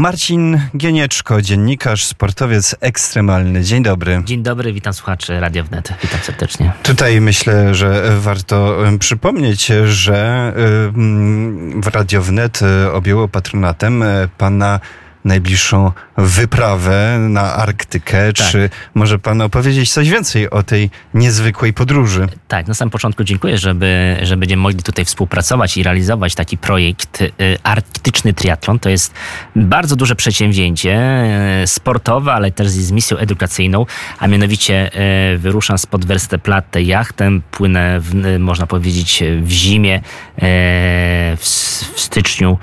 Marcin Gienieczko, dziennikarz, sportowiec ekstremalny. Dzień dobry. Dzień dobry, witam słuchaczy Radio Wnet. Witam serdecznie. Tutaj myślę, że warto przypomnieć, że w Radio Wnet objęło patronatem pana najbliższą wyprawę na Arktykę. Tak. Czy może pan opowiedzieć coś więcej o tej niezwykłej podróży? Tak, na samym początku dziękuję, żeby, że będziemy mogli tutaj współpracować i realizować taki projekt y, Arktyczny Triatlon. To jest bardzo duże przedsięwzięcie y, sportowe, ale też z misją edukacyjną, a mianowicie y, wyruszam spod Westerplatte jachtem, płynę, w, można powiedzieć, w zimie, w, w styczniu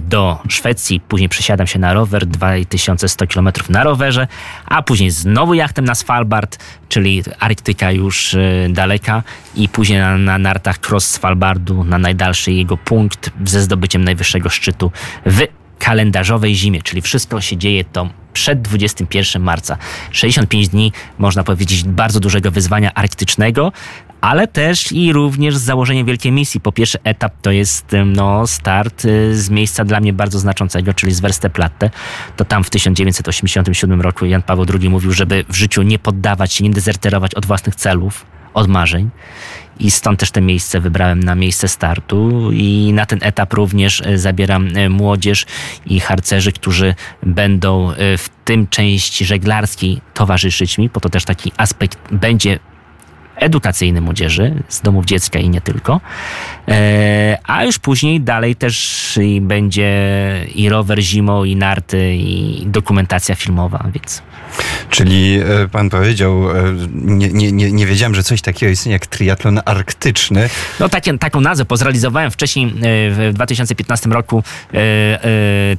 do Szwecji, później przesiadam się na rower, 2100 km na rowerze, a później znowu jachtem na Svalbard, czyli Arktyka już y, daleka i później na, na nartach cross Svalbardu na najdalszy jego punkt ze zdobyciem najwyższego szczytu w kalendarzowej zimie, czyli wszystko się dzieje to przed 21 marca. 65 dni, można powiedzieć, bardzo dużego wyzwania arktycznego, ale też i również z założeniem wielkiej misji. Po pierwszy etap to jest no, start y, z miejsca dla mnie bardzo znaczącego, czyli z Wersteplatte. To tam w 1987 roku Jan Paweł II mówił, żeby w życiu nie poddawać się, nie dezerterować od własnych celów, od marzeń. I stąd też te miejsce wybrałem na miejsce startu. I na ten etap również y, zabieram y, młodzież i harcerzy, którzy będą w tym części żeglarskiej towarzyszyć mi, po to też taki aspekt będzie edukacyjny młodzieży z domów dziecka i nie tylko. E, a już później dalej też będzie i rower zimą, i narty, i dokumentacja filmowa, więc. Czyli e, pan powiedział, e, nie, nie, nie, nie wiedziałem, że coś takiego istnieje jak triatlon arktyczny. No takie, taką nazwę, bo zrealizowałem wcześniej w 2015 roku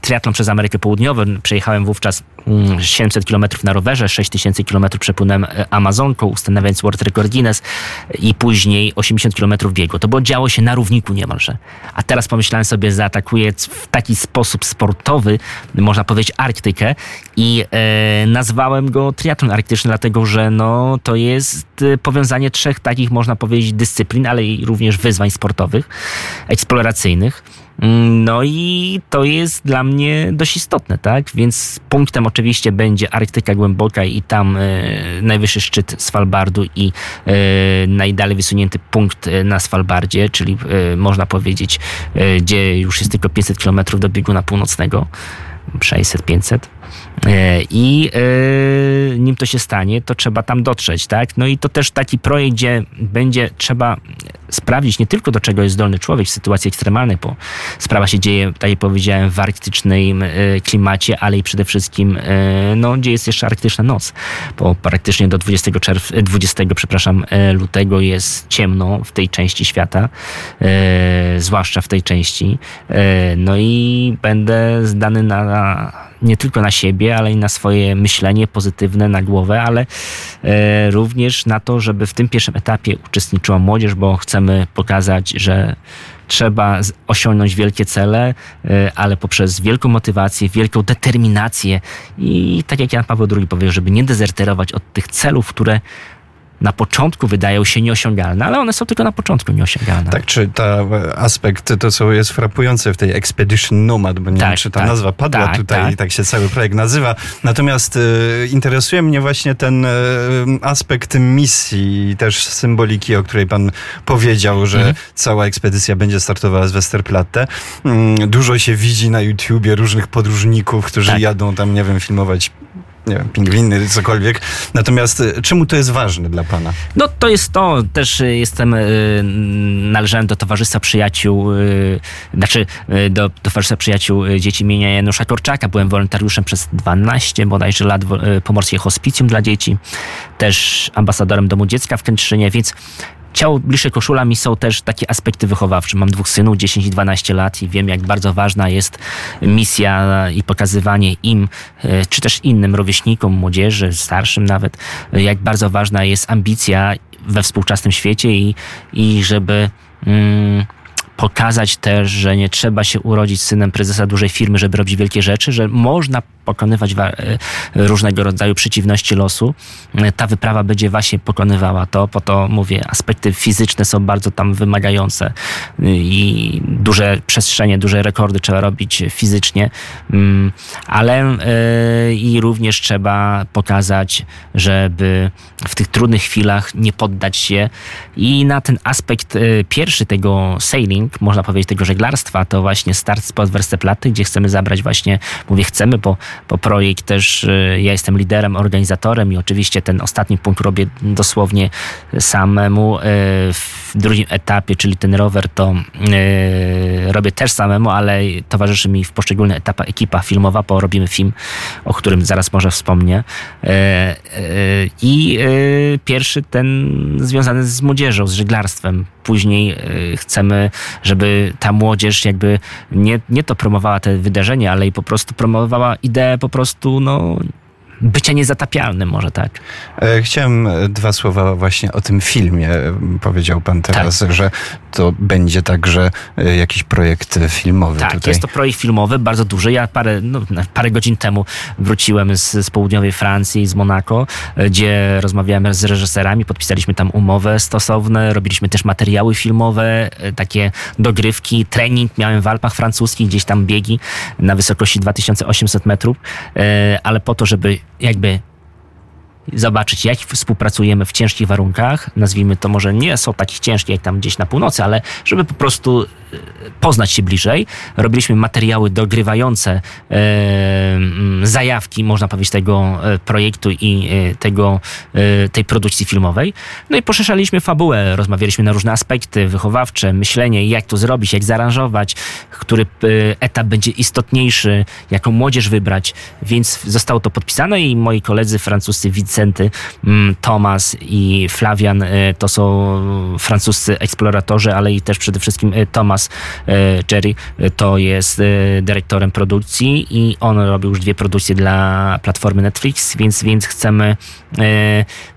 triatlon przez Amerykę Południową. Przejechałem wówczas 700 mm, km na rowerze, 6000 km przepłynąłem Amazonką, ustanawiając World Record Guinness i później 80 km biegu. To było działo się na równiku niemalże. A teraz pomyślałem sobie, zaatakuję w taki sposób sportowy, można powiedzieć Arktykę i e, nazwałem go triatlon arktyczny, dlatego że no, to jest e, powiązanie trzech takich, można powiedzieć, dyscyplin, ale i również wyzwań sportowych, eksploracyjnych no i to jest dla mnie dość istotne, tak? Więc punktem oczywiście będzie Arktyka Głęboka i tam e, najwyższy szczyt Svalbardu i e, najdalej wysunięty punkt e, na Svalbardzie, czyli można powiedzieć, gdzie już jest tylko 500 km do bieguna północnego. 600-500. E, I e, nim to się stanie, to trzeba tam dotrzeć, tak? No i to też taki projekt, gdzie będzie trzeba sprawdzić nie tylko do czego jest zdolny człowiek w sytuacji ekstremalnej, bo sprawa się dzieje, tak jak powiedziałem, w arktycznym e, klimacie, ale i przede wszystkim, no, gdzie jest jeszcze arktyczna noc, bo praktycznie do 20, czerw 20 przepraszam, lutego jest ciemno w tej części świata, zwłaszcza w tej części. No i będę zdany na nie tylko na siebie, ale i na swoje myślenie pozytywne, na głowę, ale e, również na to, żeby w tym pierwszym etapie uczestniczyła młodzież, bo chcemy pokazać, że trzeba osiągnąć wielkie cele, e, ale poprzez wielką motywację, wielką determinację i tak jak Jan Paweł II powiedział, żeby nie dezerterować od tych celów, które na początku wydają się nieosiągalne, ale one są tylko na początku nieosiągalne. Tak, czy ta aspekt, to co jest frapujące w tej Expedition Nomad, bo nie tak, wiem, czy ta tak, nazwa padła tak, tutaj tak. i tak się cały projekt nazywa. Natomiast y, interesuje mnie właśnie ten y, aspekt misji i też symboliki, o której pan powiedział, że mhm. cała ekspedycja będzie startowała z Westerplatte. Y, dużo się widzi na YouTubie różnych podróżników, którzy tak. jadą tam, nie wiem, filmować nie wiem, pingwiny, cokolwiek. Natomiast y, czemu to jest ważne dla pana? No to jest to, też y, jestem, y, należałem do Towarzystwa Przyjaciół, znaczy do Towarzystwa Przyjaciół Dzieci imienia Janusza Korczaka. Byłem wolontariuszem przez 12 bodajże lat Pomorskie Hospicjum dla dzieci. Też ambasadorem Domu Dziecka w Kętrzynie, więc ciało bliższe koszulami są też takie aspekty wychowawcze. Mam dwóch synów, 10 i 12 lat i wiem, jak bardzo ważna jest misja i pokazywanie im, e, czy też innym rówieśnikom, młodzieży, starszym nawet, jak bardzo ważna jest ambicja we współczesnym świecie i, i żeby... Mm, pokazać też, że nie trzeba się urodzić synem prezesa dużej firmy, żeby robić wielkie rzeczy, że można pokonywać e, różnego rodzaju przeciwności losu. E, ta wyprawa będzie właśnie pokonywała to, po to mówię, aspekty fizyczne są bardzo tam wymagające. E, i duże przestrzenie, duże rekordy trzeba robić fizycznie, mm, ale i również trzeba pokazać, żeby w tych trudnych chwilach nie poddać się. I na ten aspekt pierwszy tego sailing, można powiedzieć tego żeglarstwa, to właśnie start spod Westerplatte, gdzie chcemy zabrać właśnie, mówię chcemy, bo bo projekt też, y, ja jestem liderem, organizatorem i oczywiście ten ostatni punkt robię dosłownie samemu. Y, w drugim etapie, czyli ten rower, to y, robię też samemu, ale towarzyszy mi w poszczególnych etapach ekipa filmowa, bo robimy film, o którym zaraz może wspomnę. I pierwszy ten związany z młodzieżą, z żeglarstwem. Później chcemy, żeby ta młodzież jakby nie, nie to promowała te wydarzenia, ale i po prostu promowała ideę po prostu no, bycia niezatapialnym, może tak. E, chciałem dwa słowa właśnie o tym filmie. Powiedział pan teraz, tak. że to będzie także e, jakiś projekt filmowy. Tak, tutaj. jest to projekt filmowy, bardzo duży. Ja parę, no, parę godzin temu wróciłem z, z południowej Francji, z Monako, e, gdzie rozmawiałem z reżyserami, podpisaliśmy tam umowy stosowne, robiliśmy też materiały filmowe, takie dogrywki, trening. Miałem w Alpach francuskich, gdzieś tam biegi na wysokości 2800 metrów, ale po to, żeby jakby zobaczyć, jak współpracujemy w ciężkich warunkach. Nazwijmy to może nie są takich ciężkie jak tam gdzieś na północy, ale żeby po prostu e, poznać się bliżej. Robiliśmy materiały dogrywające e, zajawki, można powiedzieć, tego e, projektu i e, tego, tej produkcji filmowej. No i poszerzaliśmy fabułę, rozmawialiśmy na różne aspekty wychowawcze, myślenie, jak to zrobić, jak zaaranżować, który etap będzie istotniejszy, jaką młodzież wybrać, więc zostało to podpisane i moi koledzy francuscy widzą Vincenty, mm, Thomas i Flavian e, to są francuscy eksploratorzy, ale i też przede wszystkim e, Thomas e, Jerry to jest dyrektorem produkcji i on robił już dwie produkcje dla platformy Netflix, więc, więc chcemy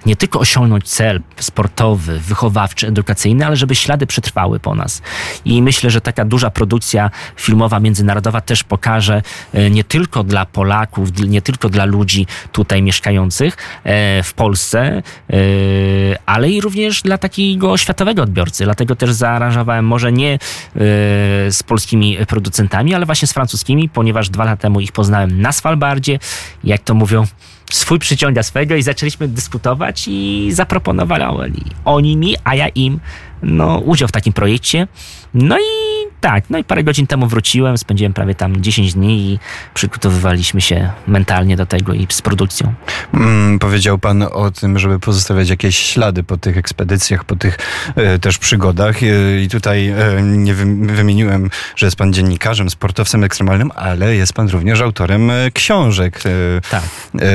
nie tylko osiągnąć cel sportowy, wychowawczy, edukacyjny, ale żeby ślady przetrwały po nas. I myślę, że taka duża produkcja filmowa międzynarodowa też pokaże nie tylko dla Polaków, nie tylko dla ludzi tutaj mieszkających, w Polsce, e, ale i również dla takiego światowego odbiorcy. Dlatego też zaaranżowałem może nie e, z polskimi producentami, ale właśnie z francuskimi, ponieważ dwa lata temu ich poznałem na Svalbardzie. Jak to mówią, swój przyciąga swego i zaczęliśmy dyskutować i zaproponowali oni mi, a ja im no, udział w takim projekcie. No i tak, no i parę godzin temu wróciłem, spędziłem prawie tam 10 dni i przygotowywaliśmy się mentalnie do tego i z produkcją. Mm, powiedział pan o tym, żeby pozostawiać jakieś ślady po tych ekspedycjach, po tych e, też przygodach e, i tutaj e, nie wymieniłem, że jest pan dziennikarzem, sportowcem ekstremalnym, ale jest pan również autorem e, książek. E, tak. E,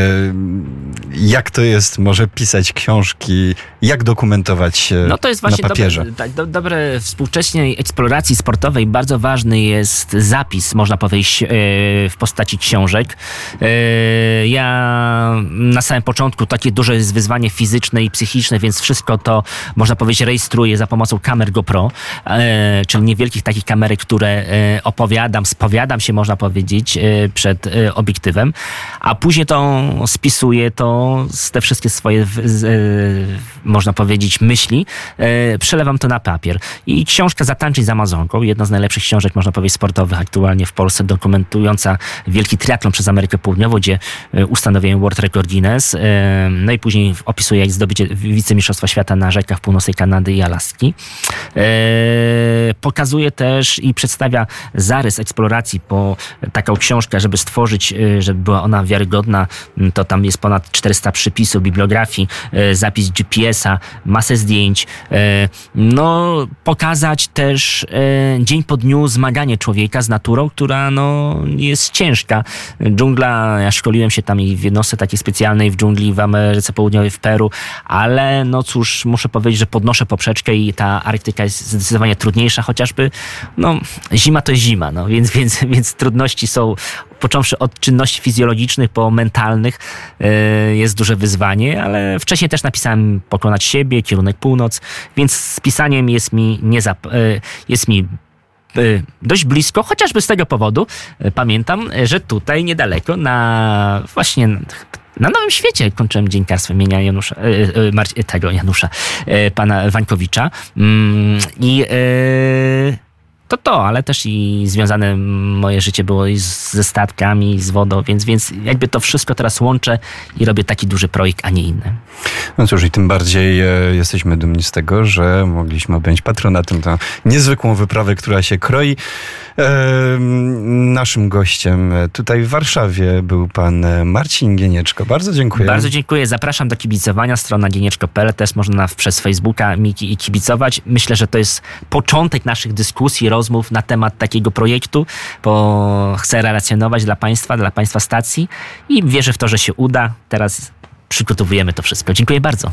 jak to jest może pisać książki, jak dokumentować no to jest właśnie na papierze? Dobre, do, dobre współczesnej eksploracji sportowej bardzo ważny jest zapis, można powiedzieć, w postaci książek. Ja na samym początku takie duże jest wyzwanie fizyczne i psychiczne, więc wszystko to, można powiedzieć, rejestruję za pomocą kamer GoPro, czyli niewielkich takich kamerek, które opowiadam, spowiadam się, można powiedzieć, przed obiektywem, a później to spisuję, to z te wszystkie swoje, można powiedzieć, myśli, przelewam to na papier. I książka Zatańczyć z Amazonką, jedna z najlepszych książek, można powiedzieć, sportowych aktualnie w Polsce, dokumentująca wielki triatlon przez Amerykę Południową, gdzie ustanowiłem World Record Guinness. No i później opisuję, jak zdobycie wicemistrzostwa świata na rzekach północnej Kanady i Alaski. Pokazuje też i przedstawia zarys eksploracji po taką książkę, żeby stworzyć, żeby była ona wiarygodna, to tam jest ponad 400 przypisów, bibliografii, zapis GPS-a, masę zdjęć. No, pokazać też dzień po dniu zmaganie człowieka z naturą, która no, jest ciężka. Dżungla, ja szkoliłem się tam i w jednostce takiej specjalnej w dżungli w Ameryce Południowej, w Peru, ale no cóż, muszę powiedzieć, że podnoszę poprzeczkę i ta Arktyka jest zdecydowanie trudniejsza, chociażby no, zima to zima, no, więc, więc, więc trudności są począwszy od czynności fizjologicznych po mentalnych jest duże wyzwanie, ale wcześniej też napisałem Pokonać siebie, kierunek północ, więc z pisaniem jest mi, nie zap, jest mi dość blisko, chociażby z tego powodu pamiętam, że tutaj niedaleko na właśnie na Nowym Świecie kończyłem dziennikarstwo imienia Janusza, tego Janusza, pana Wańkowicza. Mm, I to to, ale też i związane moje życie było i ze statkami, i z wodą, więc, więc jakby to wszystko teraz łączę i robię taki duży projekt, a nie inny. No cóż, i tym bardziej e, jesteśmy dumni z tego, że mogliśmy objąć patronatem tę niezwykłą wyprawę, która się kroi. E, naszym gościem tutaj w Warszawie był pan Marcin Gienieczko. Bardzo dziękuję. Bardzo dziękuję. Zapraszam do kibicowania. Strona gienieczko.pl też można przez Facebooka mi kibicować. Myślę, że to jest początek naszych dyskusji, rozmów na temat takiego projektu, bo chcę relacjonować dla Państwa, dla Państwa stacji i wierzę w to, że się uda. Teraz przygotowujemy to wszystko. Dziękuję bardzo.